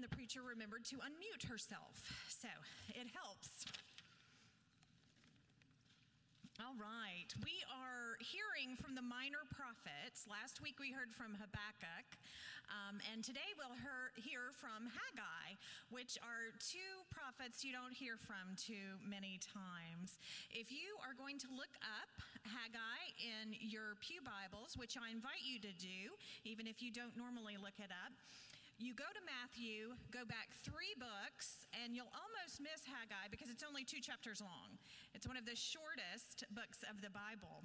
the preacher remembered to unmute herself. So it helps. All right. We are hearing from the minor prophets. Last week we heard from Habakkuk, um, and today we'll hear from Haggai, which are two prophets you don't hear from too many times. If you are going to look up Haggai in your Pew Bibles, which I invite you to do, even if you don't normally look it up, you go to Matthew, go back three books, and you'll almost miss Haggai because it's only two chapters long. It's one of the shortest books of the Bible.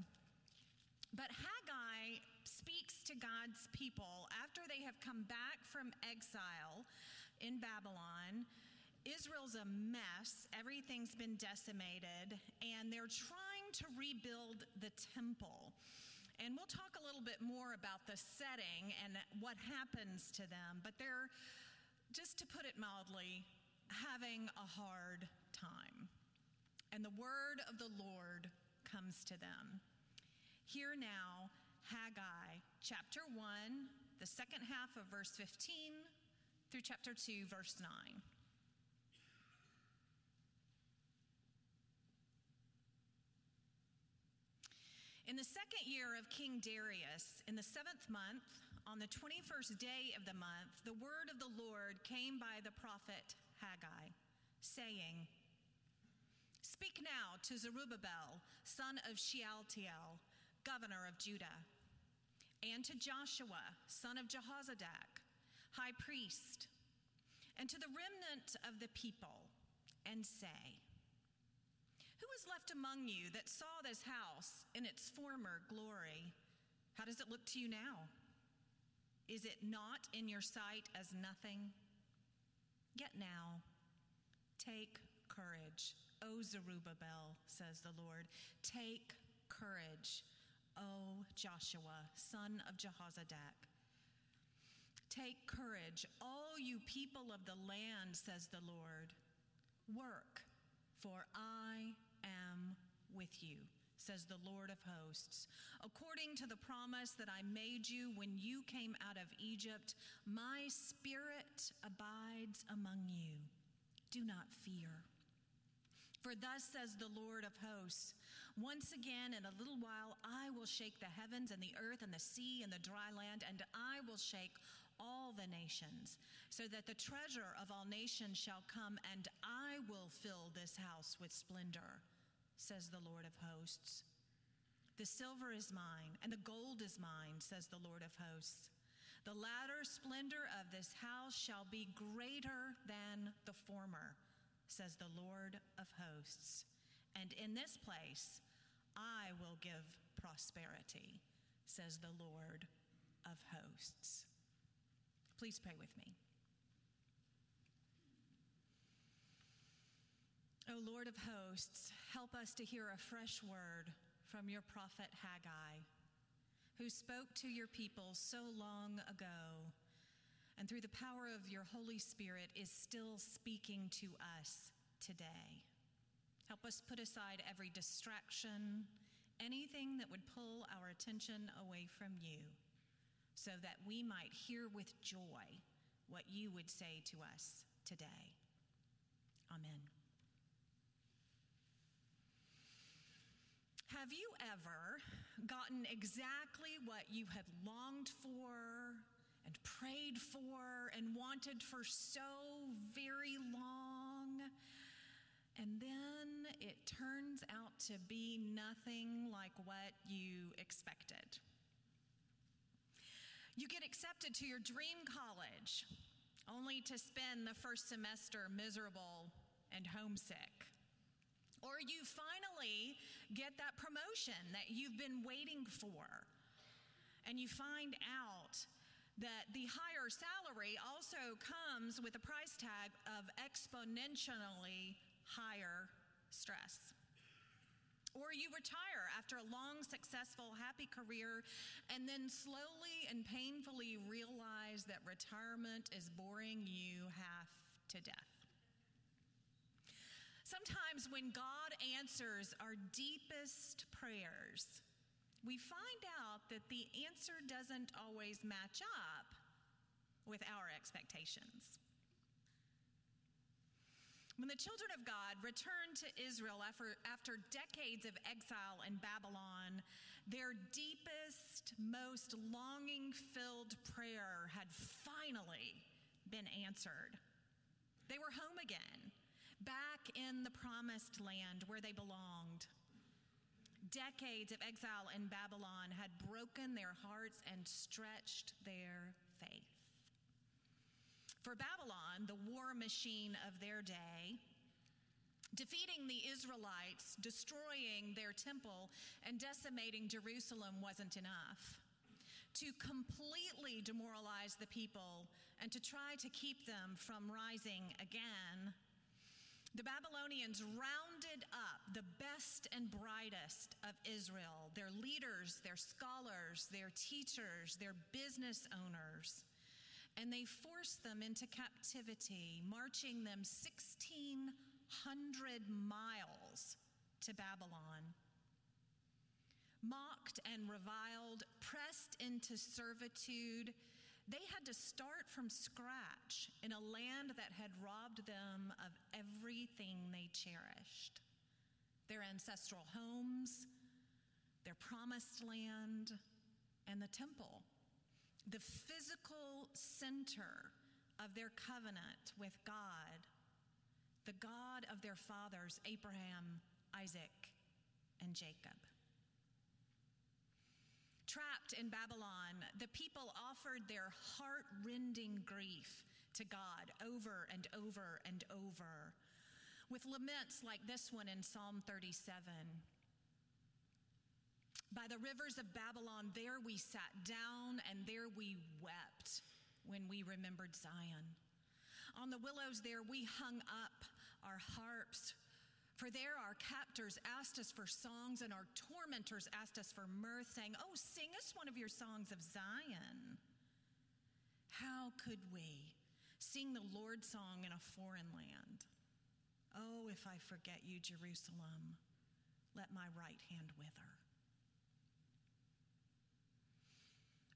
But Haggai speaks to God's people after they have come back from exile in Babylon. Israel's a mess, everything's been decimated, and they're trying to rebuild the temple. And we'll talk a little bit more about the setting and what happens to them, but they're, just to put it mildly, having a hard time. And the word of the Lord comes to them. Hear now Haggai chapter 1, the second half of verse 15 through chapter 2, verse 9. In the second year of King Darius, in the seventh month, on the 21st day of the month, the word of the Lord came by the prophet Haggai, saying, Speak now to Zerubbabel, son of Shealtiel, governor of Judah, and to Joshua, son of Jehozadak, high priest, and to the remnant of the people, and say, who is left among you that saw this house in its former glory? How does it look to you now? Is it not in your sight as nothing? Yet now, take courage, O Zerubbabel, says the Lord. Take courage, O Joshua, son of Jehozadak. Take courage, all you people of the land, says the Lord. Work, for I am with you, says the Lord of hosts. According to the promise that I made you when you came out of Egypt, my spirit abides among you. Do not fear. For thus says the Lord of hosts Once again, in a little while, I will shake the heavens and the earth and the sea and the dry land, and I will shake all the nations, so that the treasure of all nations shall come, and I will fill this house with splendor says the Lord of hosts. The silver is mine, and the gold is mine, says the Lord of hosts. The latter splendor of this house shall be greater than the former, says the Lord of hosts. And in this place I will give prosperity, says the Lord of hosts. Please pray with me. O Lord of hosts, help us to hear a fresh word from your prophet Haggai, who spoke to your people so long ago, and through the power of your Holy Spirit is still speaking to us today. Help us put aside every distraction, anything that would pull our attention away from you, so that we might hear with joy what you would say to us today. Amen. Have you ever gotten exactly what you have longed for and prayed for and wanted for so very long? And then it turns out to be nothing like what you expected. You get accepted to your dream college only to spend the first semester miserable and homesick. Or you finally get that promotion that you've been waiting for, and you find out that the higher salary also comes with a price tag of exponentially higher stress. Or you retire after a long, successful, happy career and then slowly and painfully realize that retirement is boring you half to death. Sometimes when God answers our deepest prayers, we find out that the answer doesn't always match up with our expectations. When the children of God returned to Israel after, after decades of exile in Babylon, their deepest, most longing filled prayer had finally been answered. They were home again, in the promised land where they belonged. Decades of exile in Babylon had broken their hearts and stretched their faith. For Babylon, the war machine of their day, defeating the Israelites, destroying their temple, and decimating Jerusalem wasn't enough. To completely demoralize the people and to try to keep them from rising again, the Babylonians rounded up the best and brightest of Israel their leaders, their scholars, their teachers, their business owners and they forced them into captivity, marching them 1,600 miles to Babylon. Mocked and reviled, pressed into servitude, they had to start from scratch in a land that had robbed them of everything they cherished their ancestral homes, their promised land, and the temple the physical center of their covenant with God, the God of their fathers, Abraham, Isaac, and Jacob. Trapped in Babylon, the people offered their heart rending grief to God over and over and over, with laments like this one in Psalm 37. By the rivers of Babylon, there we sat down and there we wept when we remembered Zion. On the willows, there we hung up our harps. For there our captors asked us for songs, and our tormentors asked us for mirth, saying, Oh, sing us one of your songs of Zion. How could we sing the Lord's song in a foreign land? Oh, if I forget you, Jerusalem, let my right hand wither.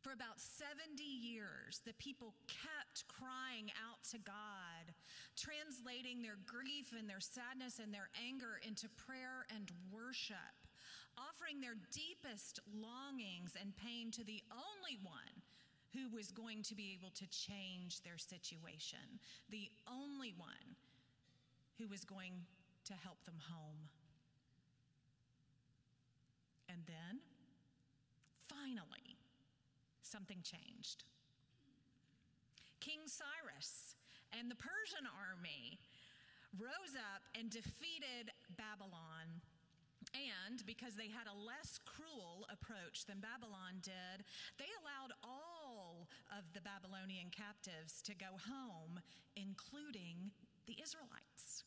For about 70 years, the people kept crying out to God, translating their grief and their sadness and their anger into prayer and worship, offering their deepest longings and pain to the only one who was going to be able to change their situation, the only one who was going to help them home. And then, finally, something changed. King Cyrus and the Persian army rose up and defeated Babylon. And because they had a less cruel approach than Babylon did, they allowed all of the Babylonian captives to go home, including the Israelites.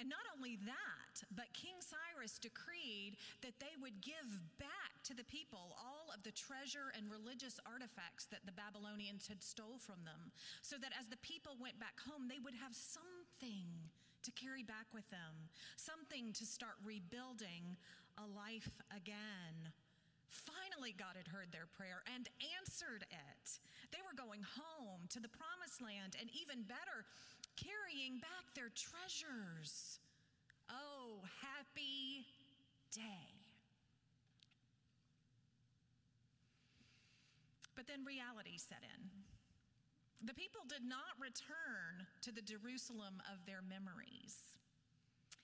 And not only that, but King Cyrus decreed that they would give back to the people all of the treasure and religious artifacts that the Babylonians had stole from them, so that as the people went back home, they would have something to carry back with them, something to start rebuilding a life again. Finally, God had heard their prayer and answered it. They were going home to the promised land, and even better, carrying back their treasures. Oh, happy day. But then reality set in. The people did not return to the Jerusalem of their memories.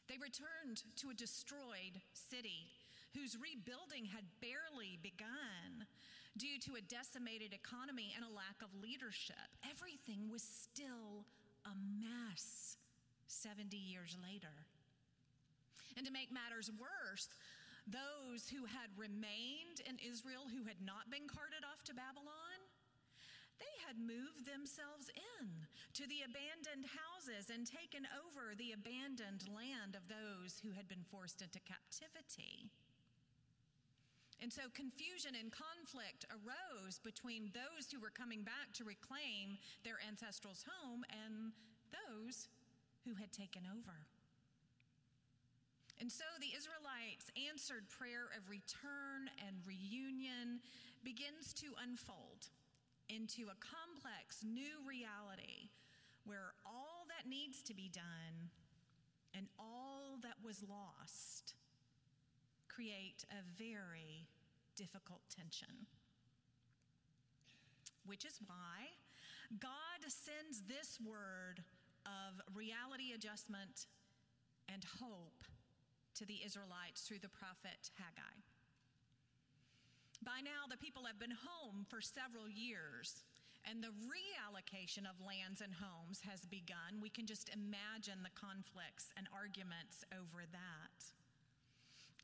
They returned to a destroyed city whose rebuilding had barely begun due to a decimated economy and a lack of leadership. Everything was still a mess 70 years later. And to make matters worse, those who had remained in Israel who had not been carted off to Babylon, they had moved themselves in to the abandoned houses and taken over the abandoned land of those who had been forced into captivity. And so confusion and conflict arose between those who were coming back to reclaim their ancestral's home and those who had taken over. And so the Israelites' answered prayer of return and reunion begins to unfold into a complex new reality where all that needs to be done and all that was lost create a very difficult tension. Which is why God sends this word of reality adjustment and hope to the Israelites through the prophet Haggai. By now, the people have been home for several years, and the reallocation of lands and homes has begun. We can just imagine the conflicts and arguments over that.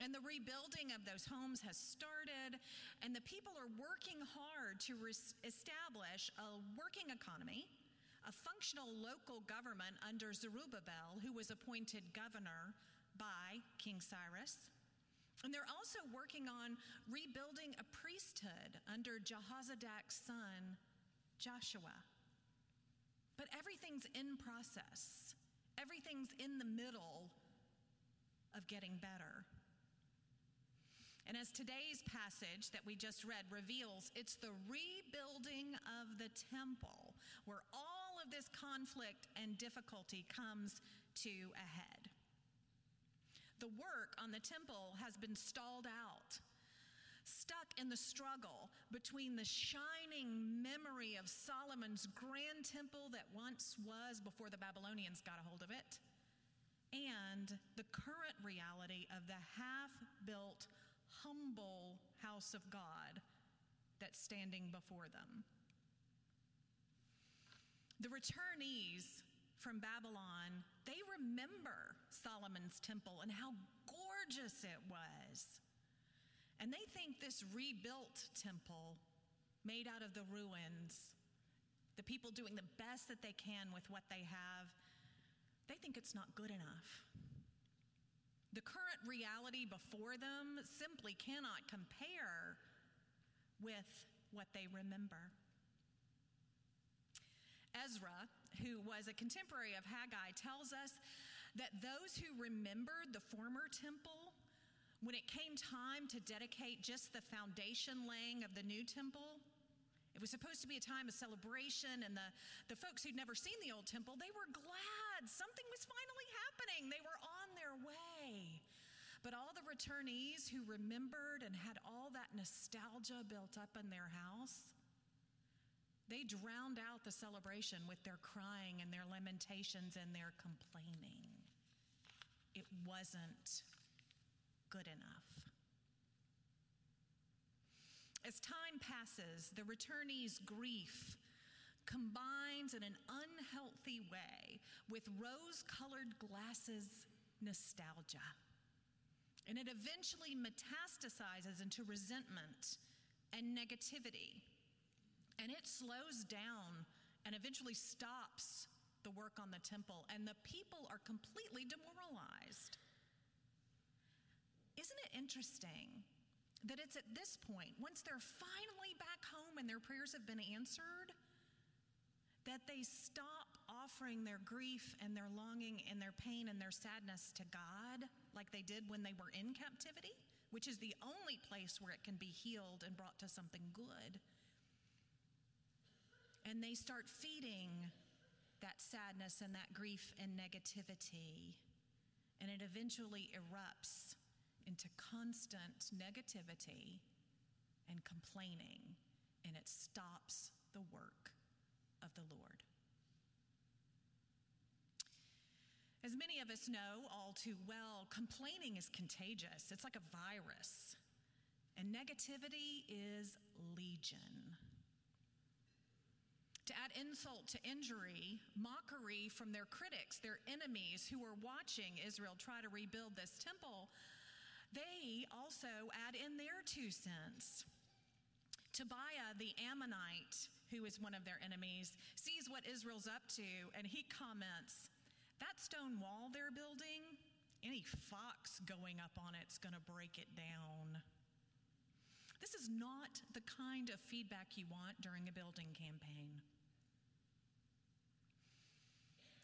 And the rebuilding of those homes has started, and the people are working hard to re- establish a working economy, a functional local government under Zerubbabel, who was appointed governor by King Cyrus. And they're also working on rebuilding a priesthood under Jehoshaphat's son, Joshua. But everything's in process, everything's in the middle of getting better. And as today's passage that we just read reveals, it's the rebuilding of the temple where all of this conflict and difficulty comes to a head. The work on the temple has been stalled out, stuck in the struggle between the shining memory of Solomon's grand temple that once was before the Babylonians got a hold of it, and the current reality of the half built, humble house of God that's standing before them. The returnees from Babylon, they remember Solomon's temple and how gorgeous it was. And they think this rebuilt temple, made out of the ruins, the people doing the best that they can with what they have, they think it's not good enough. The current reality before them simply cannot compare with what they remember. Ezra, who was a contemporary of Haggai, tells us that those who remembered the former temple, when it came time to dedicate just the foundation laying of the new temple, it was supposed to be a time of celebration, and the, the folks who'd never seen the old temple, they were glad something was finally happening. They were on. But all the returnees who remembered and had all that nostalgia built up in their house, they drowned out the celebration with their crying and their lamentations and their complaining. It wasn't good enough. As time passes, the returnees' grief combines in an unhealthy way with rose colored glasses nostalgia. And it eventually metastasizes into resentment and negativity. And it slows down and eventually stops the work on the temple, and the people are completely demoralized. Isn't it interesting that it's at this point, once they're finally back home and their prayers have been answered, that they stop offering their grief and their longing and their pain and their sadness to God like they did when they were in captivity, which is the only place where it can be healed and brought to something good and they start feeding that sadness and that grief and negativity. And it eventually erupts into constant negativity and complaining, and it stops the work of the Lord. As many of us know all too well, complaining is contagious. It's like a virus. And negativity is legion. To add insult to injury, mockery from their critics, their enemies who are watching Israel try to rebuild this temple, they also add in their two cents. Tobiah the Ammonite, who is one of their enemies, sees what Israel's up to and he comments, That stone wall they're building, any fox going up on it's going to break it down. This is not the kind of feedback you want during a building campaign.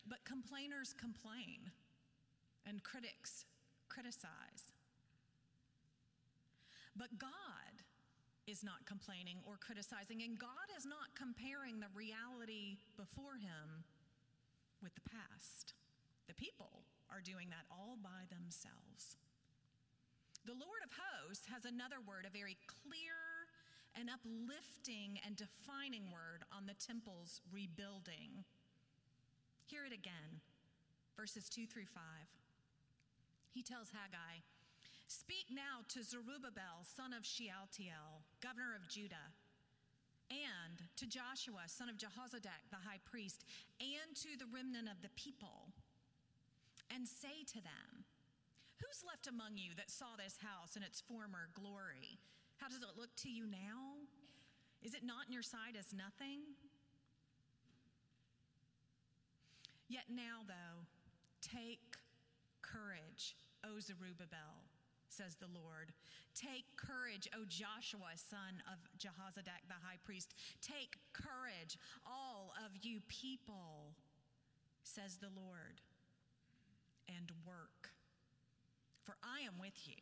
But complainers complain, and critics criticize. But God is not complaining or criticizing, and God is not comparing the reality before Him with the past. The people are doing that all by themselves. The Lord of hosts has another word, a very clear and uplifting and defining word on the temple's rebuilding. Hear it again, verses 2 through 5. He tells Haggai, Speak now to Zerubbabel, son of Shealtiel, governor of Judah, and to Joshua, son of Jehozadak, the high priest, and to the remnant of the people, and say to them, Who's left among you that saw this house in its former glory? How does it look to you now? Is it not in your sight as nothing? Yet now, though, take courage, O Zerubbabel says the Lord. Take courage, O Joshua, son of Jehozadak the high priest. Take courage, all of you people, says the Lord, and work. For I am with you,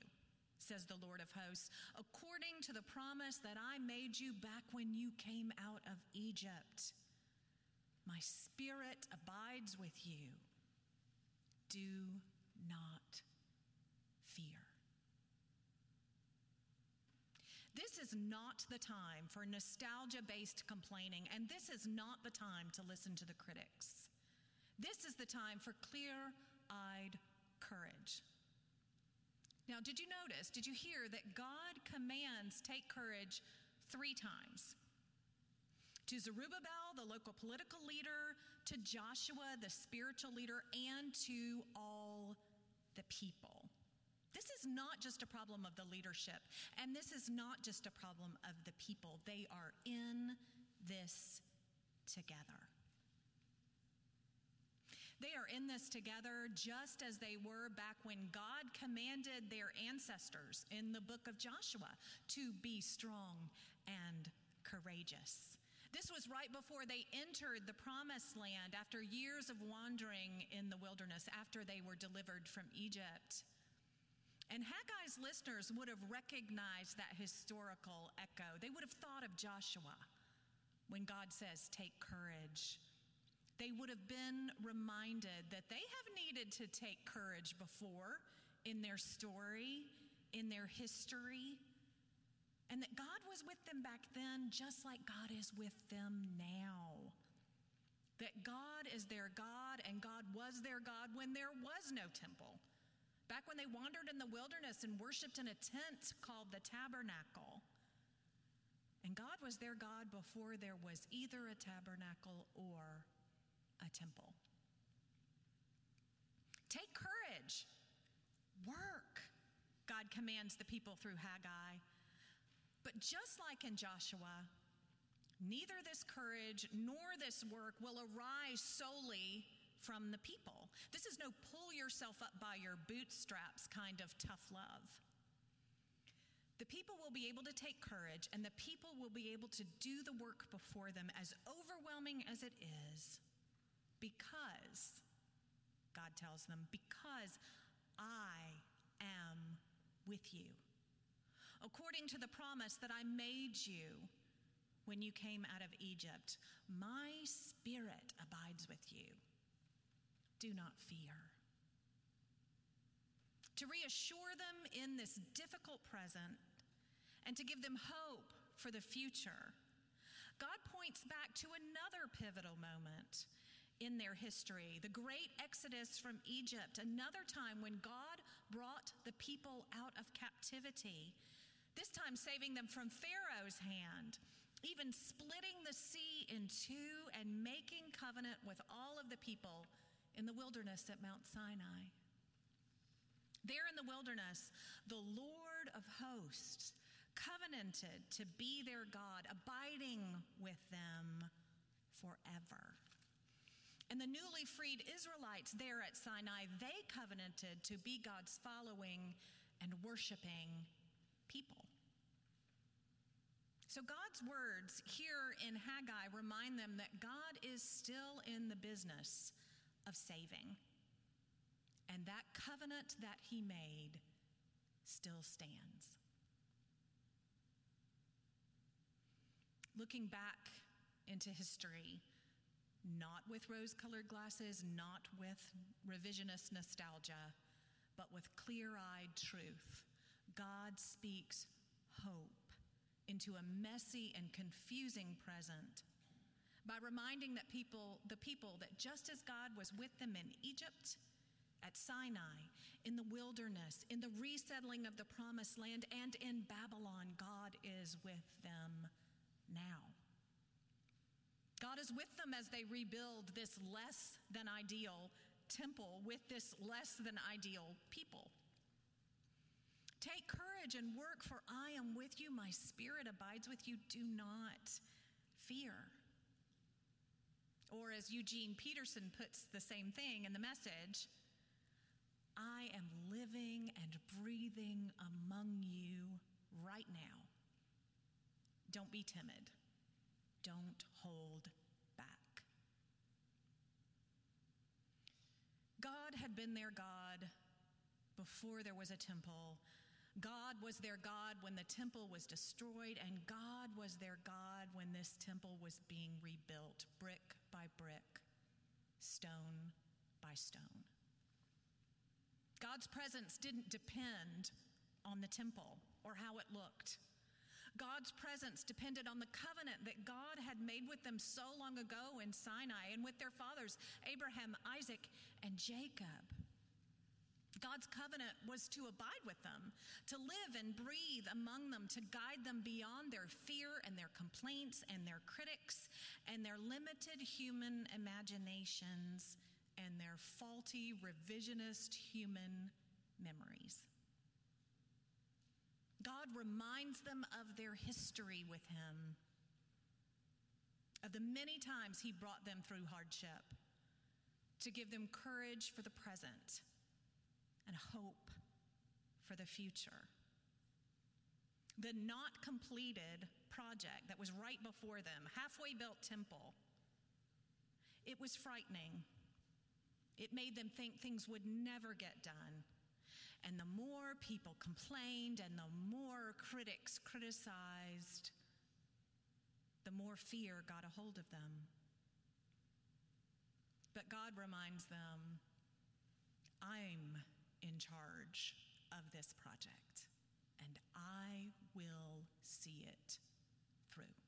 says the Lord of hosts, according to the promise that I made you back when you came out of Egypt. My spirit abides with you. Do not fear. This is not the time for nostalgia based complaining, and this is not the time to listen to the critics. This is the time for clear eyed courage. Now, did you notice, did you hear that God commands take courage three times? To Zerubbabel, the local political leader, to Joshua, the spiritual leader, and to all the people. This is not just a problem of the leadership, and this is not just a problem of the people. They are in this together. They are in this together just as they were back when God commanded their ancestors in the book of Joshua to be strong and courageous. This was right before they entered the promised land after years of wandering in the wilderness, after they were delivered from Egypt. And Haggai's listeners would have recognized that historical echo. They would have thought of Joshua when God says, Take courage. They would have been reminded that they have needed to take courage before in their story, in their history, and that God was with them back then just like God is with them now. That God is their God and God was their God when there was no temple Back when they wandered in the wilderness and worshiped in a tent called the tabernacle. And God was their God before there was either a tabernacle or a temple. Take courage, work, God commands the people through Haggai. But just like in Joshua, neither this courage nor this work will arise solely from the people. This is no pull yourself up by your bootstraps kind of tough love. The people will be able to take courage, and the people will be able to do the work before them, as overwhelming as it is, because, God tells them, because I am with you. According to the promise that I made you when you came out of Egypt, my spirit abides with you do not fear. To reassure them in this difficult present and to give them hope for the future, God points back to another pivotal moment in their history the great exodus from Egypt, another time when God brought the people out of captivity, this time saving them from Pharaoh's hand, even splitting the sea in two and making covenant with all of the people in the wilderness at Mount Sinai. There in the wilderness, the Lord of hosts covenanted to be their God, abiding with them forever. And the newly freed Israelites there at Sinai, they covenanted to be God's following and worshiping people. So God's words here in Haggai remind them that God is still in the business of saving. And that covenant that he made still stands. Looking back into history, not with rose colored glasses, not with revisionist nostalgia, but with clear eyed truth. God speaks hope into a messy and confusing present by reminding that people, the people that just as God was with them in Egypt, at Sinai, in the wilderness, in the resettling of the promised land, and in Babylon, God is with them now. God is with them as they rebuild this less than ideal temple with this less than ideal people. Take courage and work, for I am with you. My spirit abides with you. Do not fear. Or, as Eugene Peterson puts the same thing in the message, I am living and breathing among you right now. Don't be timid. Don't hold back. God had been their God before there was a temple. God was their God when the temple was destroyed, and God was their God when this temple was being rebuilt brick by brick, stone by stone. God's presence didn't depend on the temple or how it looked. God's presence depended on the covenant that God had made with them so long ago in Sinai and with their fathers, Abraham, Isaac, and Jacob. God's covenant was to abide with them, to live and breathe among them, to guide them beyond their fear and their complaints and their critics and their limited human imaginations and their faulty revisionist human memories. God reminds them of their history with Him, of the many times He brought them through hardship, to give them courage for the present and hope for the future. The not completed project that was right before them, halfway built temple, it was frightening. It made them think things would never get done. And the more people complained and the more critics criticized, the more fear got a hold of them. But God reminds them I'm in charge of this project, and I will see it through.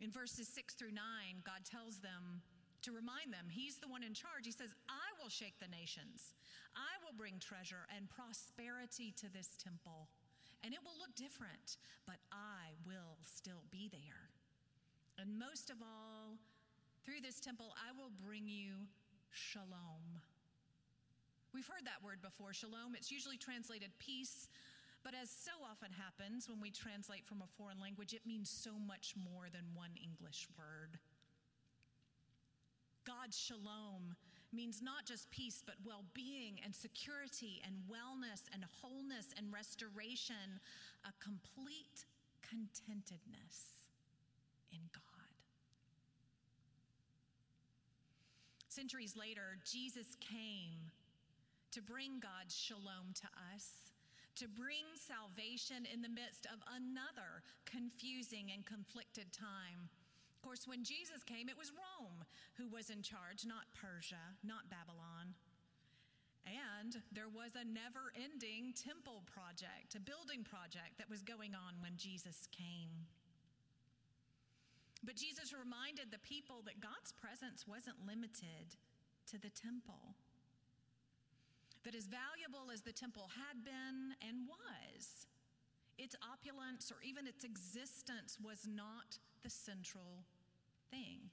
In verses 6 through 9, God tells them to remind them He's the one in charge. He says, I will shake the nations. I will bring treasure and prosperity to this temple. And it will look different, but I will still be there. And most of all, through this temple, I will bring you shalom. We've heard that word before, shalom. It's usually translated peace, but as so often happens when we translate from a foreign language, it means so much more than one English word. God's shalom means not just peace, but well being and security and wellness and wholeness and restoration, a complete contentedness in God. Centuries later, Jesus came to bring God's shalom to us, to bring salvation in the midst of another confusing and conflicted time course, when Jesus came, it was Rome who was in charge, not Persia, not Babylon. And there was a never ending temple project, a building project that was going on when Jesus came. But Jesus reminded the people that God's presence wasn't limited to the temple. That as valuable as the temple had been and was, its opulence or even its existence was not the central thing.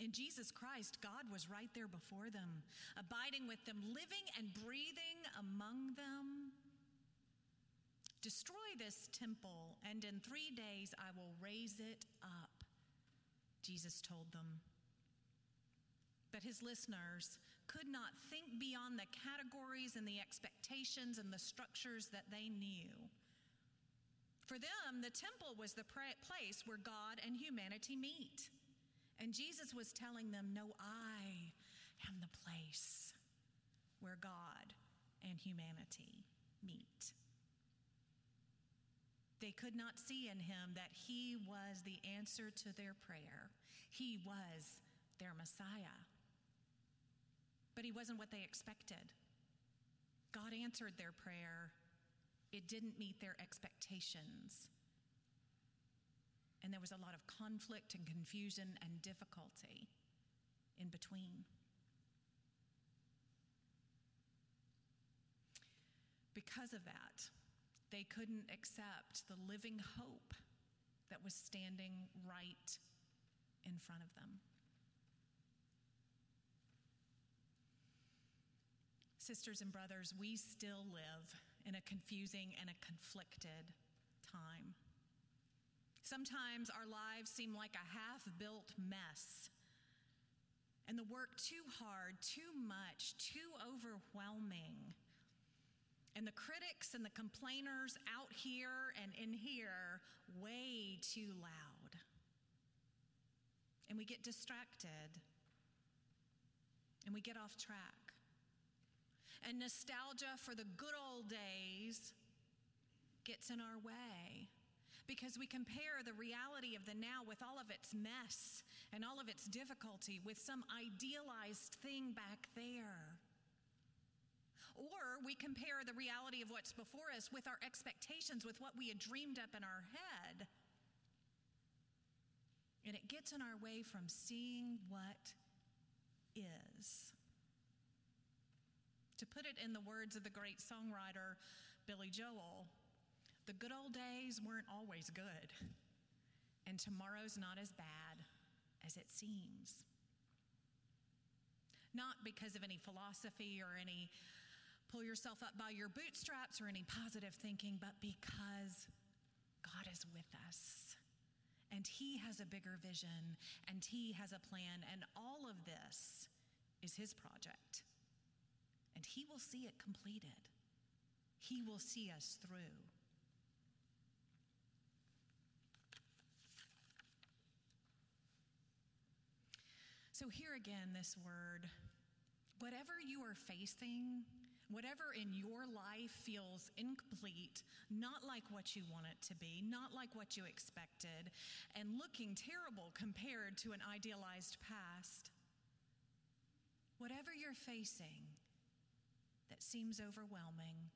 In Jesus Christ, God was right there before them, abiding with them, living and breathing among them. Destroy this temple, and in three days I will raise it up, Jesus told them. But his listeners could not think beyond the categories and the expectations and the structures that they knew. For them, the temple was the place where God and humanity meet. And Jesus was telling them, No, I am the place where God and humanity meet. They could not see in him that he was the answer to their prayer. He was their Messiah. But he wasn't what they expected. God answered their prayer, it didn't meet their expectations. And there was a lot of conflict and confusion and difficulty in between. Because of that, they couldn't accept the living hope that was standing right in front of them. Sisters and brothers, we still live in a confusing and a conflicted time. Sometimes our lives seem like a half built mess, and the work too hard, too much, too overwhelming. And the critics and the complainers out here and in here way too loud. And we get distracted and we get off track. And nostalgia for the good old days gets in our way because we compare the reality of the now with all of its mess and all of its difficulty with some idealized thing back there. Or we compare the reality of what's before us with our expectations, with what we had dreamed up in our head. And it gets in our way from seeing what is. To put it in the words of the great songwriter Billy Joel, the good old days weren't always good, and tomorrow's not as bad as it seems. Not because of any philosophy or any pull yourself up by your bootstraps or any positive thinking, but because God is with us. And He has a bigger vision and He has a plan, and all of this is His project. He will see it completed, He will see us through. So, here again, this word whatever you are facing, Whatever in your life feels incomplete, not like what you want it to be, not like what you expected, and looking terrible compared to an idealized past, whatever you're facing that seems overwhelming,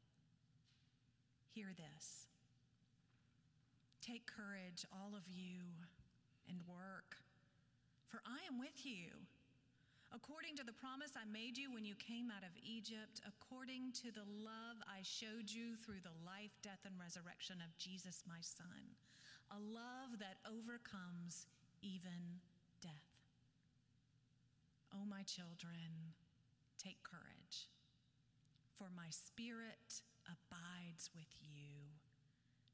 hear this. Take courage, all of you, and work, for I am with you according to the promise I made you when you came out of Egypt, according to the love I showed you through the life, death, and resurrection of Jesus, my Son, a love that overcomes even death. Oh, my children, take courage, for my spirit abides with you.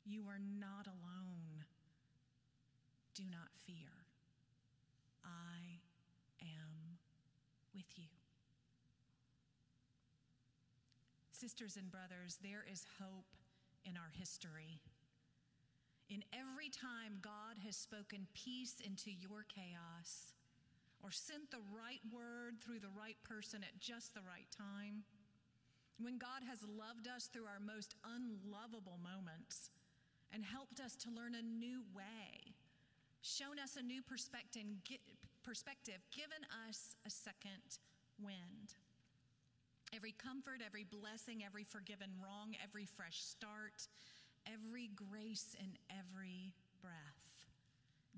You are not alone. Do not fear. I am with you. Sisters and brothers, there is hope in our history. In every time God has spoken peace into your chaos, or sent the right word through the right person at just the right time, when God has loved us through our most unlovable moments and helped us to learn a new way, shown us a new perspective, given us a second wind. Every comfort, every blessing, every forgiven wrong, every fresh start, every grace, and every breath.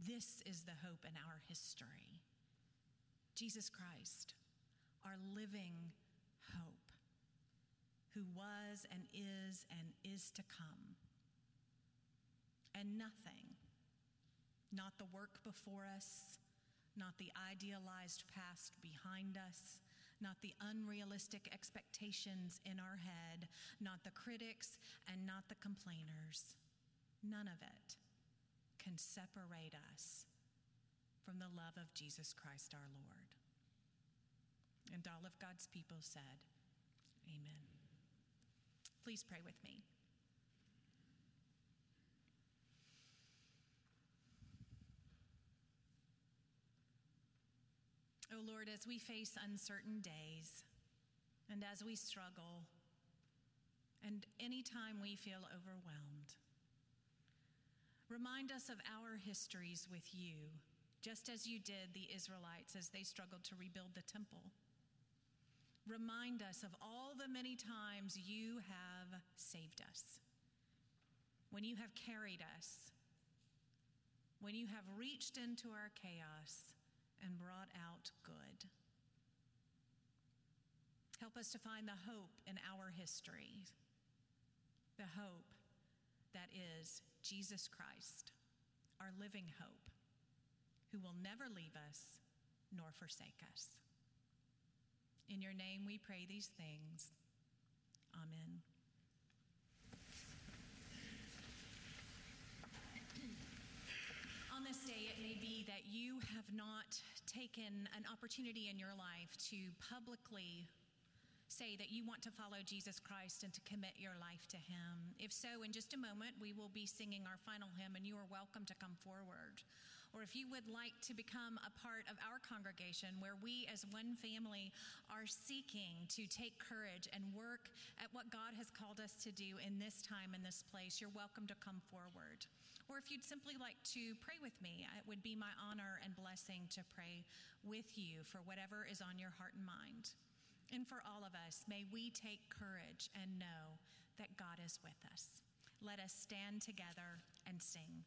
This is the hope in our history. Jesus Christ, our living hope, who was and is and is to come. And nothing, not the work before us, not the idealized past behind us, not the unrealistic expectations in our head, not the critics and not the complainers. None of it can separate us from the love of Jesus Christ our Lord. And all of God's people said, Amen. Please pray with me. Oh Lord, as we face uncertain days and as we struggle, and anytime we feel overwhelmed, Remind us of our histories with you, just as you did the Israelites as they struggled to rebuild the temple. Remind us of all the many times you have saved us, when you have carried us, when you have reached into our chaos and brought out good. Help us to find the hope in our history, the hope that is Jesus Christ, our living hope, who will never leave us nor forsake us. In your name we pray these things. Amen. On this day, it may be that you have not taken an opportunity in your life to publicly say that you want to follow Jesus Christ and to commit your life to Him. If so, in just a moment, we will be singing our final hymn, and you are welcome to come forward. Or if you would like to become a part of our congregation, where we as one family are seeking to take courage and work at what God has called us to do in this time, in this place, you're welcome to come forward. Or if you'd simply like to pray with me, uh, it would be my honor and blessing to pray with you for whatever is on your heart and mind. And for all of us, may we take courage and know that God is with us. Let us stand together and sing.